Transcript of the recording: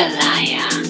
the liar.